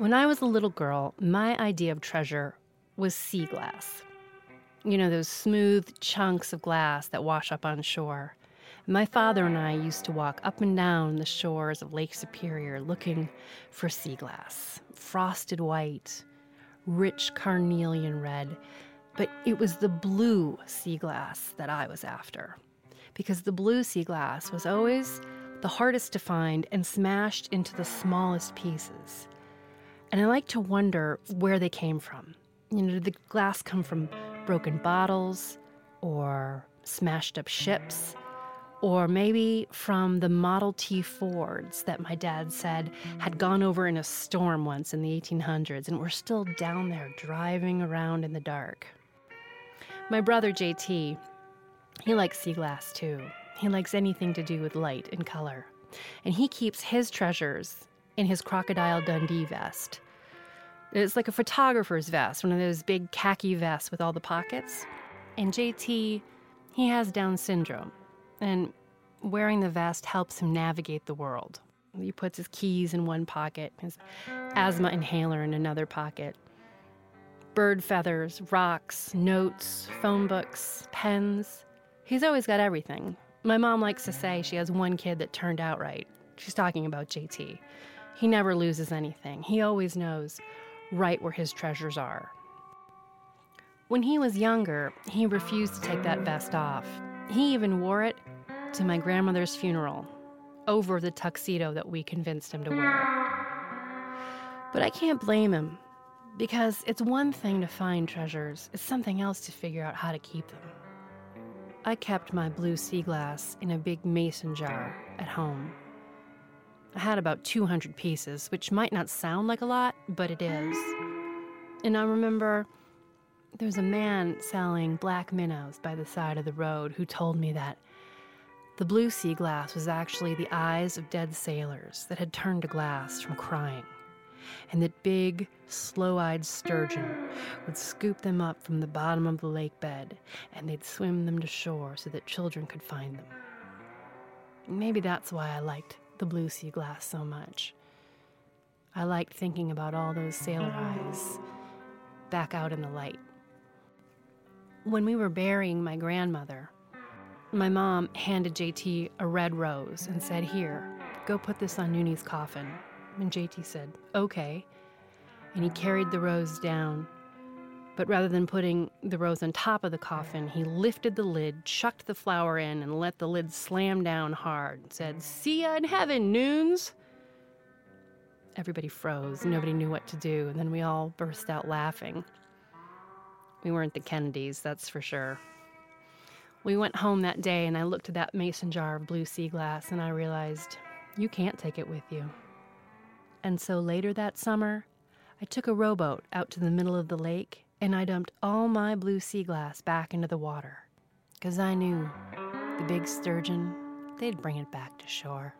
When I was a little girl, my idea of treasure was sea glass. You know, those smooth chunks of glass that wash up on shore. My father and I used to walk up and down the shores of Lake Superior looking for sea glass, frosted white, rich carnelian red, but it was the blue sea glass that I was after. Because the blue sea glass was always the hardest to find and smashed into the smallest pieces. And I like to wonder where they came from. You know, did the glass come from broken bottles or smashed up ships? Or maybe from the Model T Fords that my dad said had gone over in a storm once in the 1800s and were still down there driving around in the dark. My brother JT, he likes sea glass too. He likes anything to do with light and color. And he keeps his treasures in his Crocodile Dundee vest. It's like a photographer's vest, one of those big khaki vests with all the pockets. And JT, he has Down syndrome. And wearing the vest helps him navigate the world. He puts his keys in one pocket, his asthma inhaler in another pocket. Bird feathers, rocks, notes, phone books, pens. He's always got everything. My mom likes to say she has one kid that turned out right. She's talking about JT. He never loses anything, he always knows right where his treasures are. When he was younger, he refused to take that vest off. He even wore it to my grandmother's funeral over the tuxedo that we convinced him to wear. But I can't blame him because it's one thing to find treasures, it's something else to figure out how to keep them. I kept my blue sea glass in a big mason jar at home. I had about 200 pieces, which might not sound like a lot, but it is. And I remember there was a man selling black minnows by the side of the road who told me that the blue sea glass was actually the eyes of dead sailors that had turned to glass from crying, and that big, slow eyed sturgeon would scoop them up from the bottom of the lake bed and they'd swim them to shore so that children could find them. Maybe that's why I liked the blue sea glass so much. I liked thinking about all those sailor eyes back out in the light. When we were burying my grandmother, my mom handed JT a red rose and said, Here, go put this on Nooney's coffin. And JT said, Okay. And he carried the rose down. But rather than putting the rose on top of the coffin, he lifted the lid, chucked the flower in, and let the lid slam down hard. And said, See ya in heaven, Noons! Everybody froze. Nobody knew what to do. And then we all burst out laughing. We weren't the Kennedys, that's for sure. We went home that day and I looked at that mason jar of blue sea glass and I realized you can't take it with you. And so later that summer, I took a rowboat out to the middle of the lake and I dumped all my blue sea glass back into the water, 'cause I knew the big sturgeon, they'd bring it back to shore.